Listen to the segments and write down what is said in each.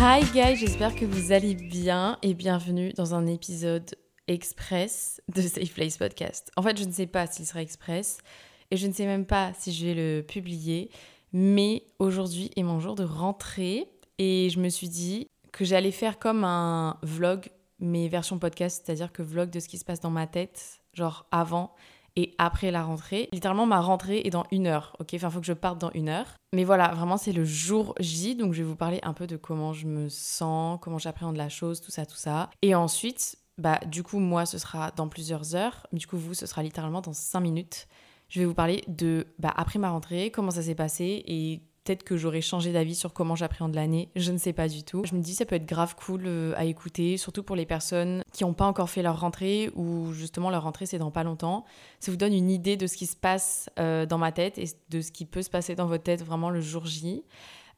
Hi guys, j'espère que vous allez bien et bienvenue dans un épisode express de Safe Place Podcast. En fait, je ne sais pas s'il sera express et je ne sais même pas si je vais le publier, mais aujourd'hui est mon jour de rentrée et je me suis dit que j'allais faire comme un vlog, mais version podcast, c'est-à-dire que vlog de ce qui se passe dans ma tête, genre avant et après la rentrée. Littéralement, ma rentrée est dans une heure, ok? Enfin, il faut que je parte dans une heure. Mais voilà, vraiment, c'est le jour J, donc je vais vous parler un peu de comment je me sens, comment j'appréhende la chose, tout ça, tout ça. Et ensuite, bah, du coup, moi, ce sera dans plusieurs heures. Du coup, vous, ce sera littéralement dans cinq minutes. Je vais vous parler de, bah, après ma rentrée, comment ça s'est passé et peut-être que j'aurais changé d'avis sur comment j'appréhende l'année, je ne sais pas du tout. Je me dis ça peut être grave cool euh, à écouter, surtout pour les personnes qui n'ont pas encore fait leur rentrée ou justement leur rentrée c'est dans pas longtemps. Ça vous donne une idée de ce qui se passe euh, dans ma tête et de ce qui peut se passer dans votre tête vraiment le jour J.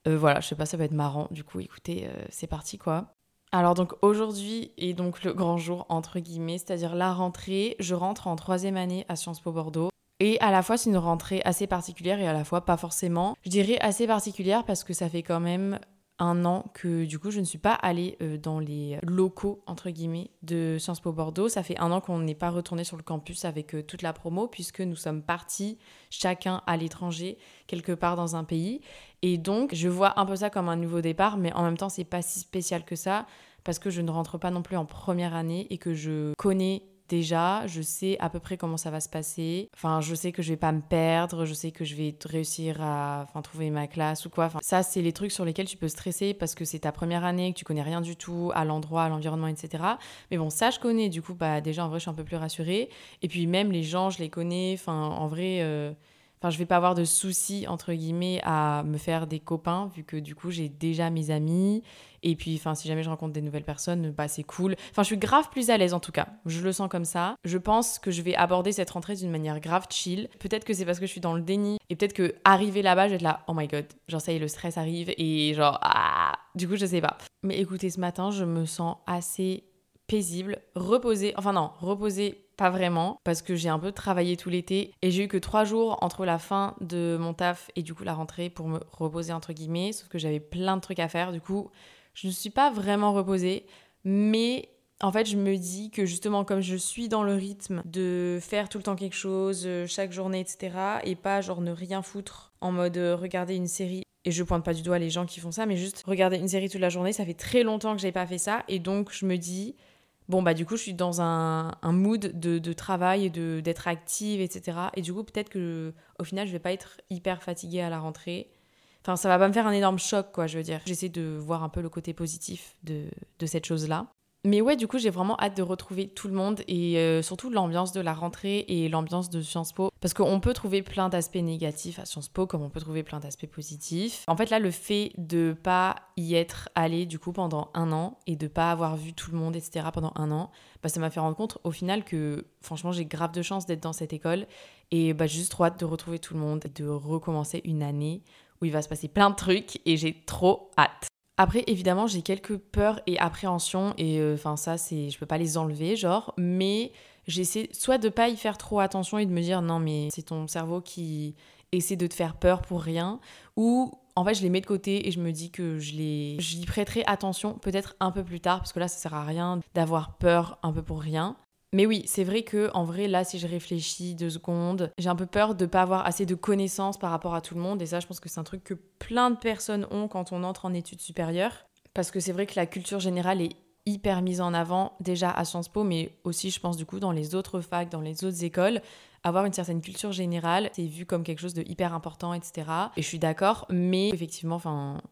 Euh, voilà, je sais pas, ça va être marrant. Du coup, écoutez, c'est parti quoi. Alors donc aujourd'hui est donc le grand jour entre guillemets, c'est-à-dire la rentrée. Je rentre en troisième année à Sciences Po Bordeaux. Et à la fois, c'est une rentrée assez particulière et à la fois pas forcément. Je dirais assez particulière parce que ça fait quand même un an que du coup je ne suis pas allée euh, dans les locaux entre guillemets de Sciences Po Bordeaux. Ça fait un an qu'on n'est pas retourné sur le campus avec euh, toute la promo puisque nous sommes partis chacun à l'étranger quelque part dans un pays. Et donc je vois un peu ça comme un nouveau départ, mais en même temps c'est pas si spécial que ça parce que je ne rentre pas non plus en première année et que je connais déjà, je sais à peu près comment ça va se passer. Enfin, je sais que je vais pas me perdre, je sais que je vais réussir à trouver ma classe ou quoi. Ça, c'est les trucs sur lesquels tu peux stresser parce que c'est ta première année, que tu connais rien du tout à l'endroit, à l'environnement, etc. Mais bon, ça, je connais. Du coup, bah, déjà, en vrai, je suis un peu plus rassurée. Et puis, même les gens, je les connais. Enfin, en vrai. Euh, Enfin, je vais pas avoir de soucis, entre guillemets, à me faire des copains, vu que du coup, j'ai déjà mes amis. Et puis, enfin, si jamais je rencontre des nouvelles personnes, bah, c'est cool. Enfin, je suis grave plus à l'aise, en tout cas. Je le sens comme ça. Je pense que je vais aborder cette rentrée d'une manière grave chill. Peut-être que c'est parce que je suis dans le déni. Et peut-être que arriver là-bas, je vais être là, oh my god. Genre, ça y est, le stress arrive. Et genre, ah. Du coup, je sais pas. Mais écoutez, ce matin, je me sens assez paisible, reposée. Enfin, non, reposée pas vraiment, parce que j'ai un peu travaillé tout l'été et j'ai eu que trois jours entre la fin de mon taf et du coup la rentrée pour me reposer entre guillemets, sauf que j'avais plein de trucs à faire. Du coup, je ne suis pas vraiment reposée, mais en fait, je me dis que justement, comme je suis dans le rythme de faire tout le temps quelque chose, euh, chaque journée, etc., et pas genre ne rien foutre en mode euh, regarder une série. Et je pointe pas du doigt les gens qui font ça, mais juste regarder une série toute la journée, ça fait très longtemps que j'ai pas fait ça. Et donc, je me dis, bon bah du coup je suis dans un, mood de, travail et de d'être active etc et du coup peut-être que au final je vais pas être hyper fatiguée à la rentrée. Enfin ça va pas me faire un énorme choc quoi je veux dire. J'essaie de voir un peu le côté positif de, de cette chose là mais ouais, du coup, j'ai vraiment hâte de retrouver tout le monde et euh, surtout l'ambiance de la rentrée et l'ambiance de Sciences Po. Parce qu'on peut trouver plein d'aspects négatifs à Sciences Po comme on peut trouver plein d'aspects positifs. En fait, là, le fait de pas y être allé du coup pendant un an et de pas avoir vu tout le monde, etc. pendant un an, bah, ça m'a fait rendre compte au final que franchement, j'ai grave de chance d'être dans cette école et bah, juste trop hâte de retrouver tout le monde et de recommencer une année où il va se passer plein de trucs et j'ai trop hâte. Après, évidemment, j'ai quelques peurs et appréhensions, et euh, enfin, ça, c'est, je peux pas les enlever, genre, mais j'essaie soit de pas y faire trop attention et de me dire non, mais c'est ton cerveau qui essaie de te faire peur pour rien, ou en fait, je les mets de côté et je me dis que je les, j'y prêterai attention peut-être un peu plus tard, parce que là, ça sert à rien d'avoir peur un peu pour rien. Mais oui, c'est vrai que en vrai, là, si je réfléchis deux secondes, j'ai un peu peur de pas avoir assez de connaissances par rapport à tout le monde. Et ça, je pense que c'est un truc que plein de personnes ont quand on entre en études supérieures. Parce que c'est vrai que la culture générale est hyper mise en avant déjà à Sciences Po, mais aussi, je pense, du coup, dans les autres facs, dans les autres écoles. Avoir une certaine culture générale, c'est vu comme quelque chose de hyper important, etc. Et je suis d'accord, mais effectivement,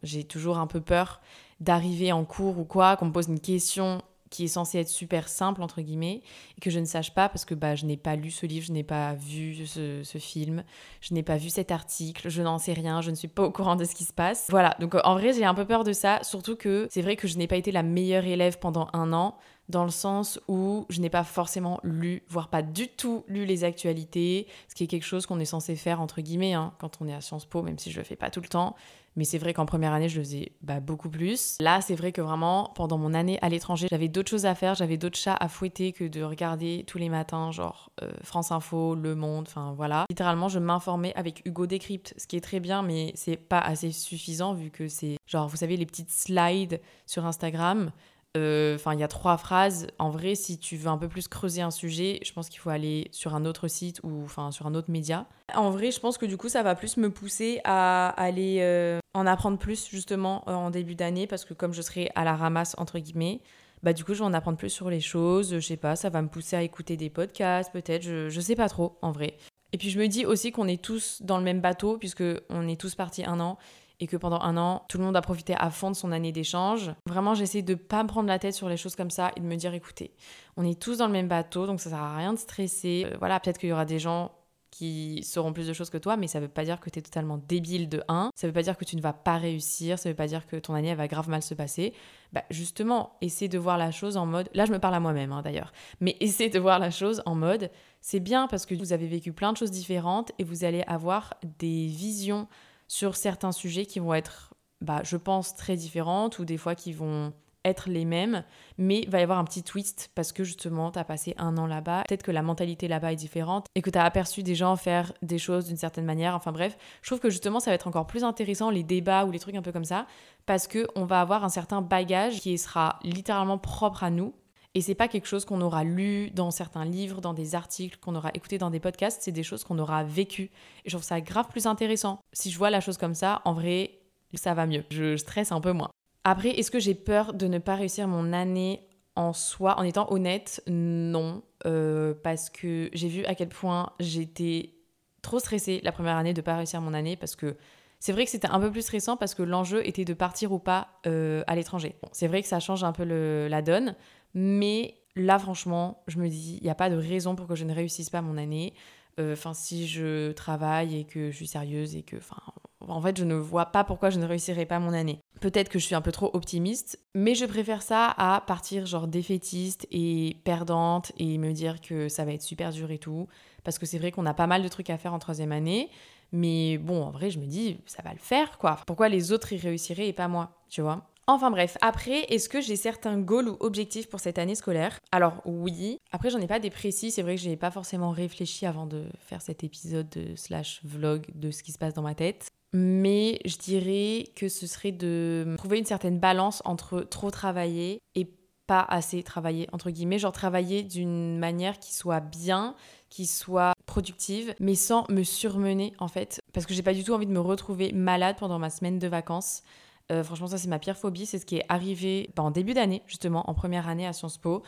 j'ai toujours un peu peur d'arriver en cours ou quoi, qu'on me pose une question qui est censé être super simple entre guillemets et que je ne sache pas parce que bah, je n'ai pas lu ce livre, je n'ai pas vu ce, ce film, je n'ai pas vu cet article, je n'en sais rien, je ne suis pas au courant de ce qui se passe. Voilà, donc en vrai j'ai un peu peur de ça, surtout que c'est vrai que je n'ai pas été la meilleure élève pendant un an dans le sens où je n'ai pas forcément lu, voire pas du tout lu les actualités, ce qui est quelque chose qu'on est censé faire entre guillemets hein, quand on est à Sciences Po, même si je le fais pas tout le temps. Mais c'est vrai qu'en première année, je le faisais bah, beaucoup plus. Là, c'est vrai que vraiment, pendant mon année à l'étranger, j'avais d'autres choses à faire, j'avais d'autres chats à fouetter que de regarder tous les matins, genre euh, France Info, Le Monde, enfin voilà. Littéralement, je m'informais avec Hugo Décrypte, ce qui est très bien, mais c'est pas assez suffisant vu que c'est genre, vous savez, les petites slides sur Instagram. Euh, enfin, il y a trois phrases. En vrai, si tu veux un peu plus creuser un sujet, je pense qu'il faut aller sur un autre site ou enfin sur un autre média. En vrai, je pense que du coup, ça va plus me pousser à aller euh, en apprendre plus justement euh, en début d'année parce que comme je serai à la ramasse entre guillemets, bah du coup, je vais en apprendre plus sur les choses. Je sais pas, ça va me pousser à écouter des podcasts, peut-être. Je, je sais pas trop en vrai. Et puis je me dis aussi qu'on est tous dans le même bateau puisque on est tous partis un an et que pendant un an, tout le monde a profité à fond de son année d'échange. Vraiment, j'essaie de pas me prendre la tête sur les choses comme ça et de me dire écoutez, on est tous dans le même bateau, donc ça sert à rien de stresser. Euh, voilà, peut-être qu'il y aura des gens qui sauront plus de choses que toi, mais ça veut pas dire que tu es totalement débile de 1, ça veut pas dire que tu ne vas pas réussir, ça veut pas dire que ton année elle va grave mal se passer. Bah justement, essaie de voir la chose en mode, là je me parle à moi-même hein, d'ailleurs, mais essaie de voir la chose en mode, c'est bien parce que vous avez vécu plein de choses différentes et vous allez avoir des visions sur certains sujets qui vont être, bah, je pense, très différentes ou des fois qui vont être les mêmes, mais il va y avoir un petit twist parce que justement, tu as passé un an là-bas. Peut-être que la mentalité là-bas est différente et que tu as aperçu des gens faire des choses d'une certaine manière. Enfin bref, je trouve que justement, ça va être encore plus intéressant les débats ou les trucs un peu comme ça parce qu'on va avoir un certain bagage qui sera littéralement propre à nous et c'est pas quelque chose qu'on aura lu dans certains livres, dans des articles, qu'on aura écouté dans des podcasts, c'est des choses qu'on aura vécues. Et je trouve ça grave plus intéressant. Si je vois la chose comme ça, en vrai, ça va mieux. Je stresse un peu moins. Après, est-ce que j'ai peur de ne pas réussir mon année en soi En étant honnête, non. Euh, parce que j'ai vu à quel point j'étais trop stressée la première année de ne pas réussir mon année parce que c'est vrai que c'était un peu plus stressant parce que l'enjeu était de partir ou pas euh, à l'étranger. c'est vrai que ça change un peu la donne, mais là, franchement, je me dis, il n'y a pas de raison pour que je ne réussisse pas mon année. Euh, enfin, si je travaille et que je suis sérieuse et que, enfin, en fait, je ne vois pas pourquoi je ne réussirais pas mon année. Peut-être que je suis un peu trop optimiste, mais je préfère ça à partir genre défaitiste et perdante et me dire que ça va être super dur et tout. Parce que c'est vrai qu'on a pas mal de trucs à faire en troisième année. Mais bon, en vrai, je me dis, ça va le faire, quoi. Pourquoi les autres y réussiraient et pas moi, tu vois? Enfin bref, après, est-ce que j'ai certains goals ou objectifs pour cette année scolaire? Alors oui. Après, j'en ai pas des précis. C'est vrai que j'ai pas forcément réfléchi avant de faire cet épisode de slash vlog de ce qui se passe dans ma tête. Mais je dirais que ce serait de trouver une certaine balance entre trop travailler et pas assez travailler, entre guillemets. Genre travailler d'une manière qui soit bien, qui soit productive, mais sans me surmener en fait. Parce que j'ai pas du tout envie de me retrouver malade pendant ma semaine de vacances. Euh, franchement, ça, c'est ma pire phobie. C'est ce qui est arrivé bah, en début d'année, justement, en première année à Sciences Po.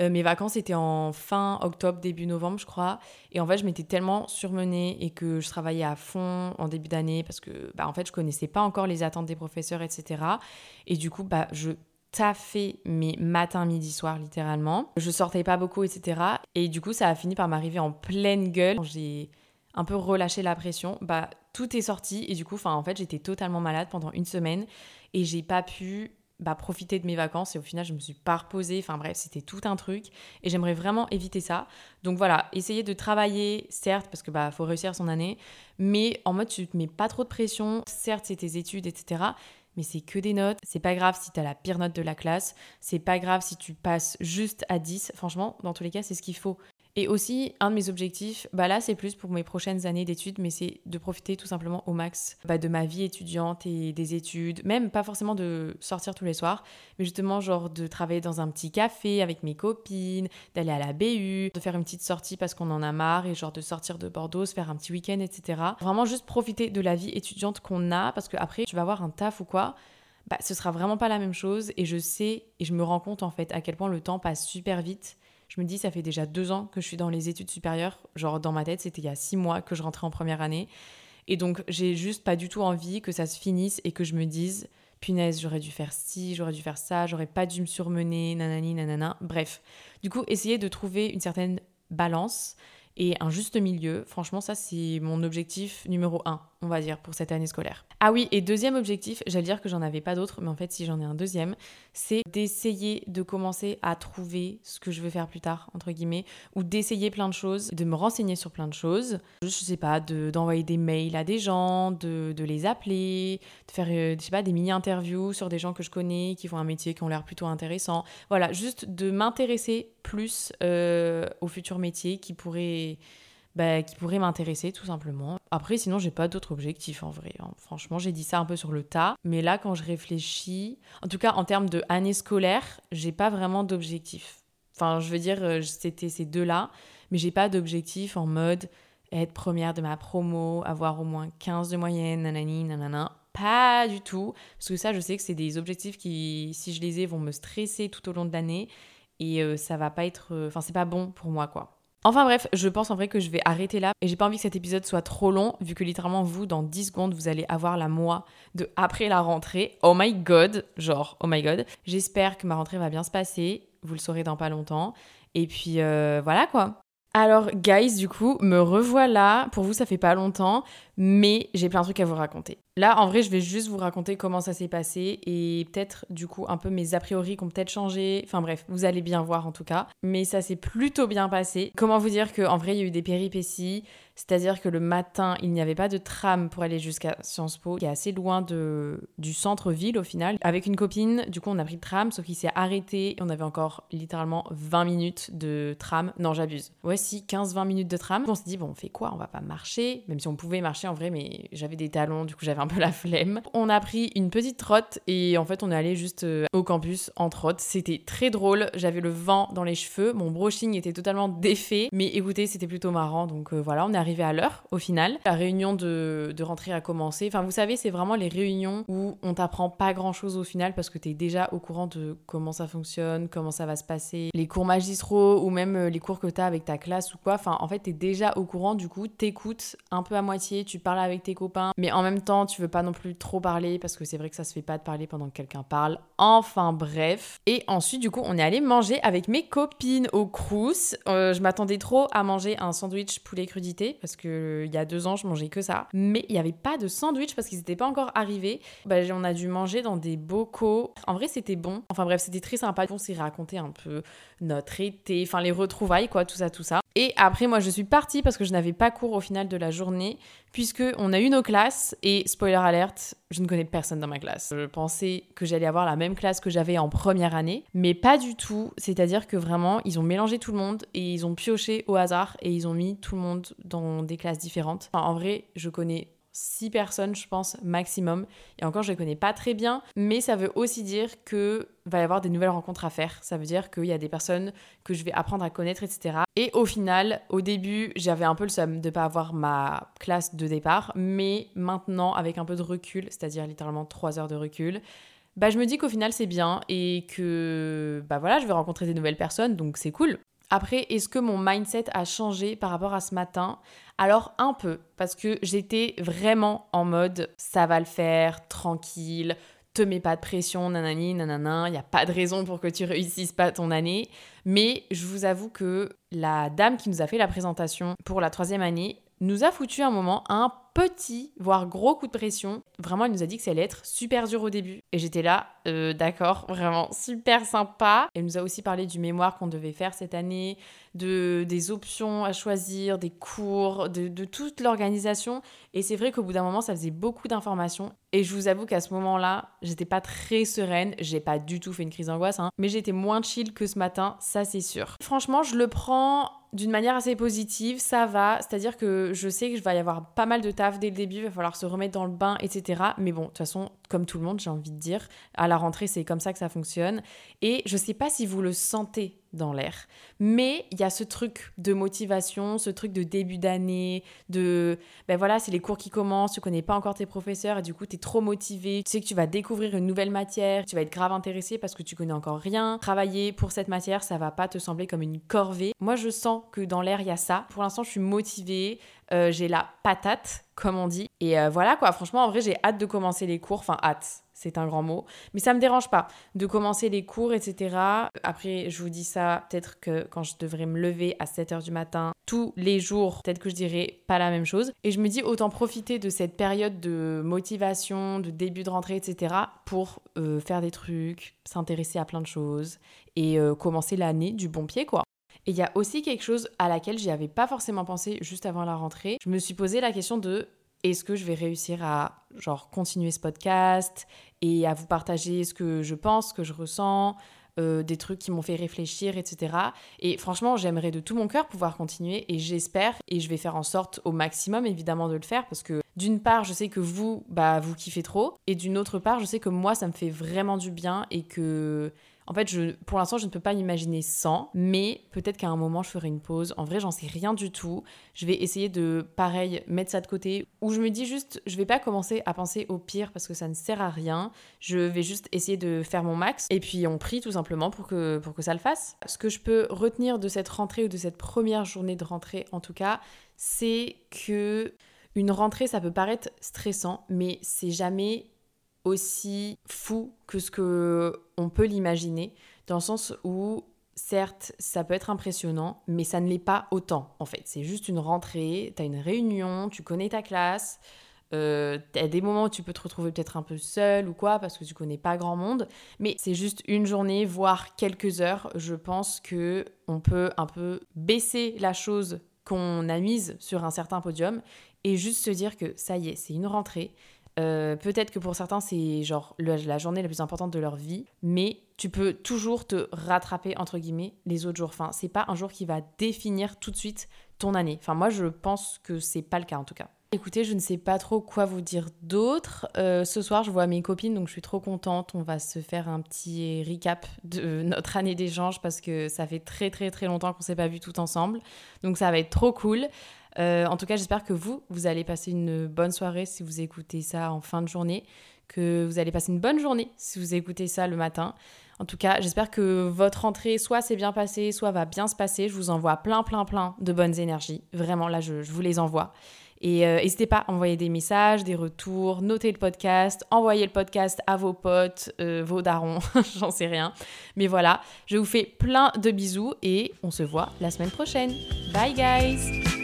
Euh, mes vacances étaient en fin octobre, début novembre, je crois. Et en fait, je m'étais tellement surmenée et que je travaillais à fond en début d'année parce que, bah, en fait, je connaissais pas encore les attentes des professeurs, etc. Et du coup, bah, je taffais mes matins, midi, soir, littéralement. Je sortais pas beaucoup, etc. Et du coup, ça a fini par m'arriver en pleine gueule. J'ai un peu relâché la pression. Bah, tout est sorti et du coup, en fait, j'étais totalement malade pendant une semaine et j'ai pas pu bah, profiter de mes vacances et au final, je me suis pas reposée. Enfin bref, c'était tout un truc et j'aimerais vraiment éviter ça. Donc voilà, essayer de travailler, certes, parce que bah faut réussir son année, mais en mode tu te mets pas trop de pression. Certes, c'est tes études, etc. Mais c'est que des notes. C'est pas grave si tu as la pire note de la classe. C'est pas grave si tu passes juste à 10. Franchement, dans tous les cas, c'est ce qu'il faut. Et aussi, un de mes objectifs, bah là c'est plus pour mes prochaines années d'études, mais c'est de profiter tout simplement au max bah, de ma vie étudiante et des études, même pas forcément de sortir tous les soirs, mais justement genre de travailler dans un petit café avec mes copines, d'aller à la BU, de faire une petite sortie parce qu'on en a marre et genre de sortir de Bordeaux, se faire un petit week-end, etc. Vraiment juste profiter de la vie étudiante qu'on a parce qu'après tu vas avoir un taf ou quoi. Bah, ce sera vraiment pas la même chose et je sais et je me rends compte en fait à quel point le temps passe super vite je me dis, ça fait déjà deux ans que je suis dans les études supérieures. Genre, dans ma tête, c'était il y a six mois que je rentrais en première année. Et donc, j'ai juste pas du tout envie que ça se finisse et que je me dise, punaise, j'aurais dû faire ci, j'aurais dû faire ça, j'aurais pas dû me surmener, nanani, nanana. Bref. Du coup, essayer de trouver une certaine balance et un juste milieu. Franchement, ça, c'est mon objectif numéro un, on va dire, pour cette année scolaire. Ah oui, et deuxième objectif, j'allais dire que j'en avais pas d'autre, mais en fait, si j'en ai un deuxième, c'est d'essayer de commencer à trouver ce que je veux faire plus tard, entre guillemets, ou d'essayer plein de choses, de me renseigner sur plein de choses. Je sais pas, d'envoyer des mails à des gens, de, de les appeler, de faire, euh, je sais pas, des mini-interviews sur des gens que je connais, qui font un métier qui ont l'air plutôt intéressant. Voilà, juste de m'intéresser plus euh, au futur métier qui pourrait, bah, qui pourrait m'intéresser tout simplement. Après, sinon, j'ai pas d'autres objectifs en vrai. Hein. Franchement, j'ai dit ça un peu sur le tas. Mais là, quand je réfléchis, en tout cas en termes de année scolaire, j'ai pas vraiment d'objectif. Enfin, je veux dire, euh, c'était ces deux-là, mais j'ai pas d'objectif en mode être première de ma promo, avoir au moins 15 de moyenne, nanani, nanana. Pas du tout. Parce que ça, je sais que c'est des objectifs qui, si je les ai, vont me stresser tout au long de l'année et euh, ça va pas être. Euh, enfin, c'est pas bon pour moi, quoi. Enfin bref, je pense en vrai que je vais arrêter là et j'ai pas envie que cet épisode soit trop long vu que littéralement vous dans 10 secondes vous allez avoir la moi de après la rentrée. Oh my god, genre oh my god. J'espère que ma rentrée va bien se passer, vous le saurez dans pas longtemps et puis euh, voilà quoi. Alors, guys, du coup, me revoilà. Pour vous, ça fait pas longtemps, mais j'ai plein de trucs à vous raconter. Là, en vrai, je vais juste vous raconter comment ça s'est passé et peut-être, du coup, un peu mes a priori qui ont peut-être changé. Enfin bref, vous allez bien voir en tout cas. Mais ça s'est plutôt bien passé. Comment vous dire qu'en vrai, il y a eu des péripéties? C'est-à-dire que le matin, il n'y avait pas de tram pour aller jusqu'à Sciences Po, qui est assez loin de, du centre-ville au final. Avec une copine, du coup, on a pris le tram, sauf qu'il s'est arrêté et on avait encore littéralement 20 minutes de tram. Non, j'abuse. Si, 15-20 minutes de tram. On s'est dit, bon, on fait quoi? On va pas marcher, même si on pouvait marcher en vrai, mais j'avais des talons, du coup, j'avais un peu la flemme. On a pris une petite trotte et en fait, on est allé juste euh, au campus en trotte. C'était très drôle. J'avais le vent dans les cheveux, mon brushing était totalement défait, mais écoutez, c'était plutôt marrant. Donc euh, voilà, on est arrivé à l'heure au final. La réunion de, de rentrée a commencé. Enfin, vous savez, c'est vraiment les réunions où on t'apprend pas grand chose au final parce que tu es déjà au courant de comment ça fonctionne, comment ça va se passer, les cours magistraux ou même euh, les cours que tu as avec ta classe ou quoi. Enfin, en fait, tu es déjà au courant, du coup, t'écoutes un peu à moitié, tu parles avec tes copains, mais en même temps, tu veux pas non plus trop parler parce que c'est vrai que ça se fait pas de parler pendant que quelqu'un parle. Enfin, bref. Et ensuite, du coup, on est allé manger avec mes copines au Crous. Euh, je m'attendais trop à manger un sandwich poulet crudité parce que il y a deux ans je mangeais que ça. Mais il n'y avait pas de sandwich parce qu'ils n'étaient pas encore arrivés. Bah, on a dû manger dans des bocaux. En vrai c'était bon. Enfin bref c'était très sympa. On s'est raconté un peu notre été, enfin les retrouvailles quoi, tout ça, tout ça. Et après moi je suis partie parce que je n'avais pas cours au final de la journée puisque on a eu nos classes et spoiler alerte, je ne connais personne dans ma classe. Je pensais que j'allais avoir la même classe que j'avais en première année, mais pas du tout. C'est-à-dire que vraiment, ils ont mélangé tout le monde et ils ont pioché au hasard et ils ont mis tout le monde dans des classes différentes. en vrai, je connais six personnes, je pense, maximum. Et encore, je les connais pas très bien, mais ça veut aussi dire que va y avoir des nouvelles rencontres à faire. Ça veut dire qu'il y a des personnes que je vais apprendre à connaître, etc. Et au final, au début, j'avais un peu le somme de pas avoir ma classe de départ, mais maintenant, avec un peu de recul, c'est-à-dire littéralement trois heures de recul, bah, je me dis qu'au final c'est bien et que bah voilà, je vais rencontrer des nouvelles personnes, donc c'est cool. Après, est-ce que mon mindset a changé par rapport à ce matin? Alors un peu, parce que j'étais vraiment en mode ça va le faire, tranquille, te mets pas de pression, nanani, nanana, il n'y a pas de raison pour que tu réussisses pas ton année. Mais je vous avoue que la dame qui nous a fait la présentation pour la troisième année nous a foutu un moment un petit, voire gros coup de pression. Vraiment, elle nous a dit que ça allait être super dur au début. Et j'étais là, euh, d'accord, vraiment super sympa. Elle nous a aussi parlé du mémoire qu'on devait faire cette année, de, des options à choisir, des cours, de, de toute l'organisation. Et c'est vrai qu'au bout d'un moment, ça faisait beaucoup d'informations. Et je vous avoue qu'à ce moment-là, j'étais pas très sereine. J'ai pas du tout fait une crise d'angoisse, hein, mais j'étais moins chill que ce matin, ça c'est sûr. Franchement, je le prends d'une manière assez positive, ça va. C'est-à-dire que je sais que je vais y avoir pas mal de taf dès le début, il va falloir se remettre dans le bain, etc. Mais bon, de toute façon, comme tout le monde, j'ai envie de dire, à la rentrée, c'est comme ça que ça fonctionne. Et je sais pas si vous le sentez dans l'air. Mais il y a ce truc de motivation, ce truc de début d'année, de ben voilà, c'est les cours qui commencent, tu connais pas encore tes professeurs et du coup tu es trop motivé, tu sais que tu vas découvrir une nouvelle matière, tu vas être grave intéressé parce que tu connais encore rien. Travailler pour cette matière, ça va pas te sembler comme une corvée. Moi je sens que dans l'air il y a ça. Pour l'instant, je suis motivée, euh, j'ai la patate comme on dit et euh, voilà quoi, franchement en vrai, j'ai hâte de commencer les cours, enfin hâte c'est un grand mot. Mais ça me dérange pas de commencer les cours, etc. Après, je vous dis ça, peut-être que quand je devrais me lever à 7h du matin, tous les jours, peut-être que je dirais pas la même chose. Et je me dis, autant profiter de cette période de motivation, de début de rentrée, etc. pour euh, faire des trucs, s'intéresser à plein de choses et commencer l'année du bon pied, quoi. Et il y a aussi quelque chose à laquelle j'y avais pas forcément pensé juste avant la rentrée. Je me suis posé la question de est-ce que je vais réussir à continuer ce podcast et à vous partager ce que je pense, ce que je ressens, euh, des trucs qui m'ont fait réfléchir, etc. Et franchement, j'aimerais de tout mon cœur pouvoir continuer et j'espère et je vais faire en sorte au maximum évidemment de le faire parce que d'une part, je sais que vous, bah, vous kiffez trop et d'une autre part, je sais que moi, ça me fait vraiment du bien et que en fait, pour l'instant, je ne peux pas m'imaginer sans, mais peut-être qu'à un moment, je ferai une pause. En vrai, j'en sais rien du tout. Je vais essayer de, pareil, mettre ça de côté. Ou je me dis juste, je vais pas commencer à penser au pire parce que ça ne sert à rien. Je vais juste essayer de faire mon max. Et puis, on prie tout simplement pour que, pour que ça le fasse. Ce que je peux retenir de cette rentrée ou de cette première journée de rentrée, en tout cas, c'est que une rentrée, ça peut paraître stressant, mais c'est jamais aussi fou que ce que on peut l'imaginer, dans le sens où certes ça peut être impressionnant, mais ça ne l'est pas autant en fait. C'est juste une rentrée, tu as une réunion, tu connais ta classe, euh, a des moments où tu peux te retrouver peut-être un peu seul ou quoi parce que tu connais pas grand monde, mais c'est juste une journée, voire quelques heures. Je pense que on peut un peu baisser la chose qu'on a mise sur un certain podium et juste se dire que ça y est, c'est une rentrée, euh, peut-être que pour certains, c'est genre la journée la plus importante de leur vie, mais tu peux toujours te rattraper, entre guillemets, les autres jours. Enfin, c'est pas un jour qui va définir tout de suite ton année. Enfin, moi, je pense que c'est pas le cas en tout cas. Écoutez, je ne sais pas trop quoi vous dire d'autre. Euh, ce soir, je vois mes copines, donc je suis trop contente. On va se faire un petit recap de notre année d'échange parce que ça fait très très très longtemps qu'on s'est pas vu tout ensemble. Donc ça va être trop cool. Euh, en tout cas, j'espère que vous, vous allez passer une bonne soirée si vous écoutez ça en fin de journée, que vous allez passer une bonne journée si vous écoutez ça le matin. En tout cas, j'espère que votre rentrée soit s'est bien passée, soit va bien se passer. Je vous envoie plein, plein, plein de bonnes énergies. Vraiment, là, je, vous les envoie. Et euh, n'hésitez pas à envoyer des messages, des retours, noter le podcast, envoyer le podcast à vos potes, euh, vos darons, j'en sais rien. Mais voilà, je vous fais plein de bisous et on se voit la semaine prochaine. Bye guys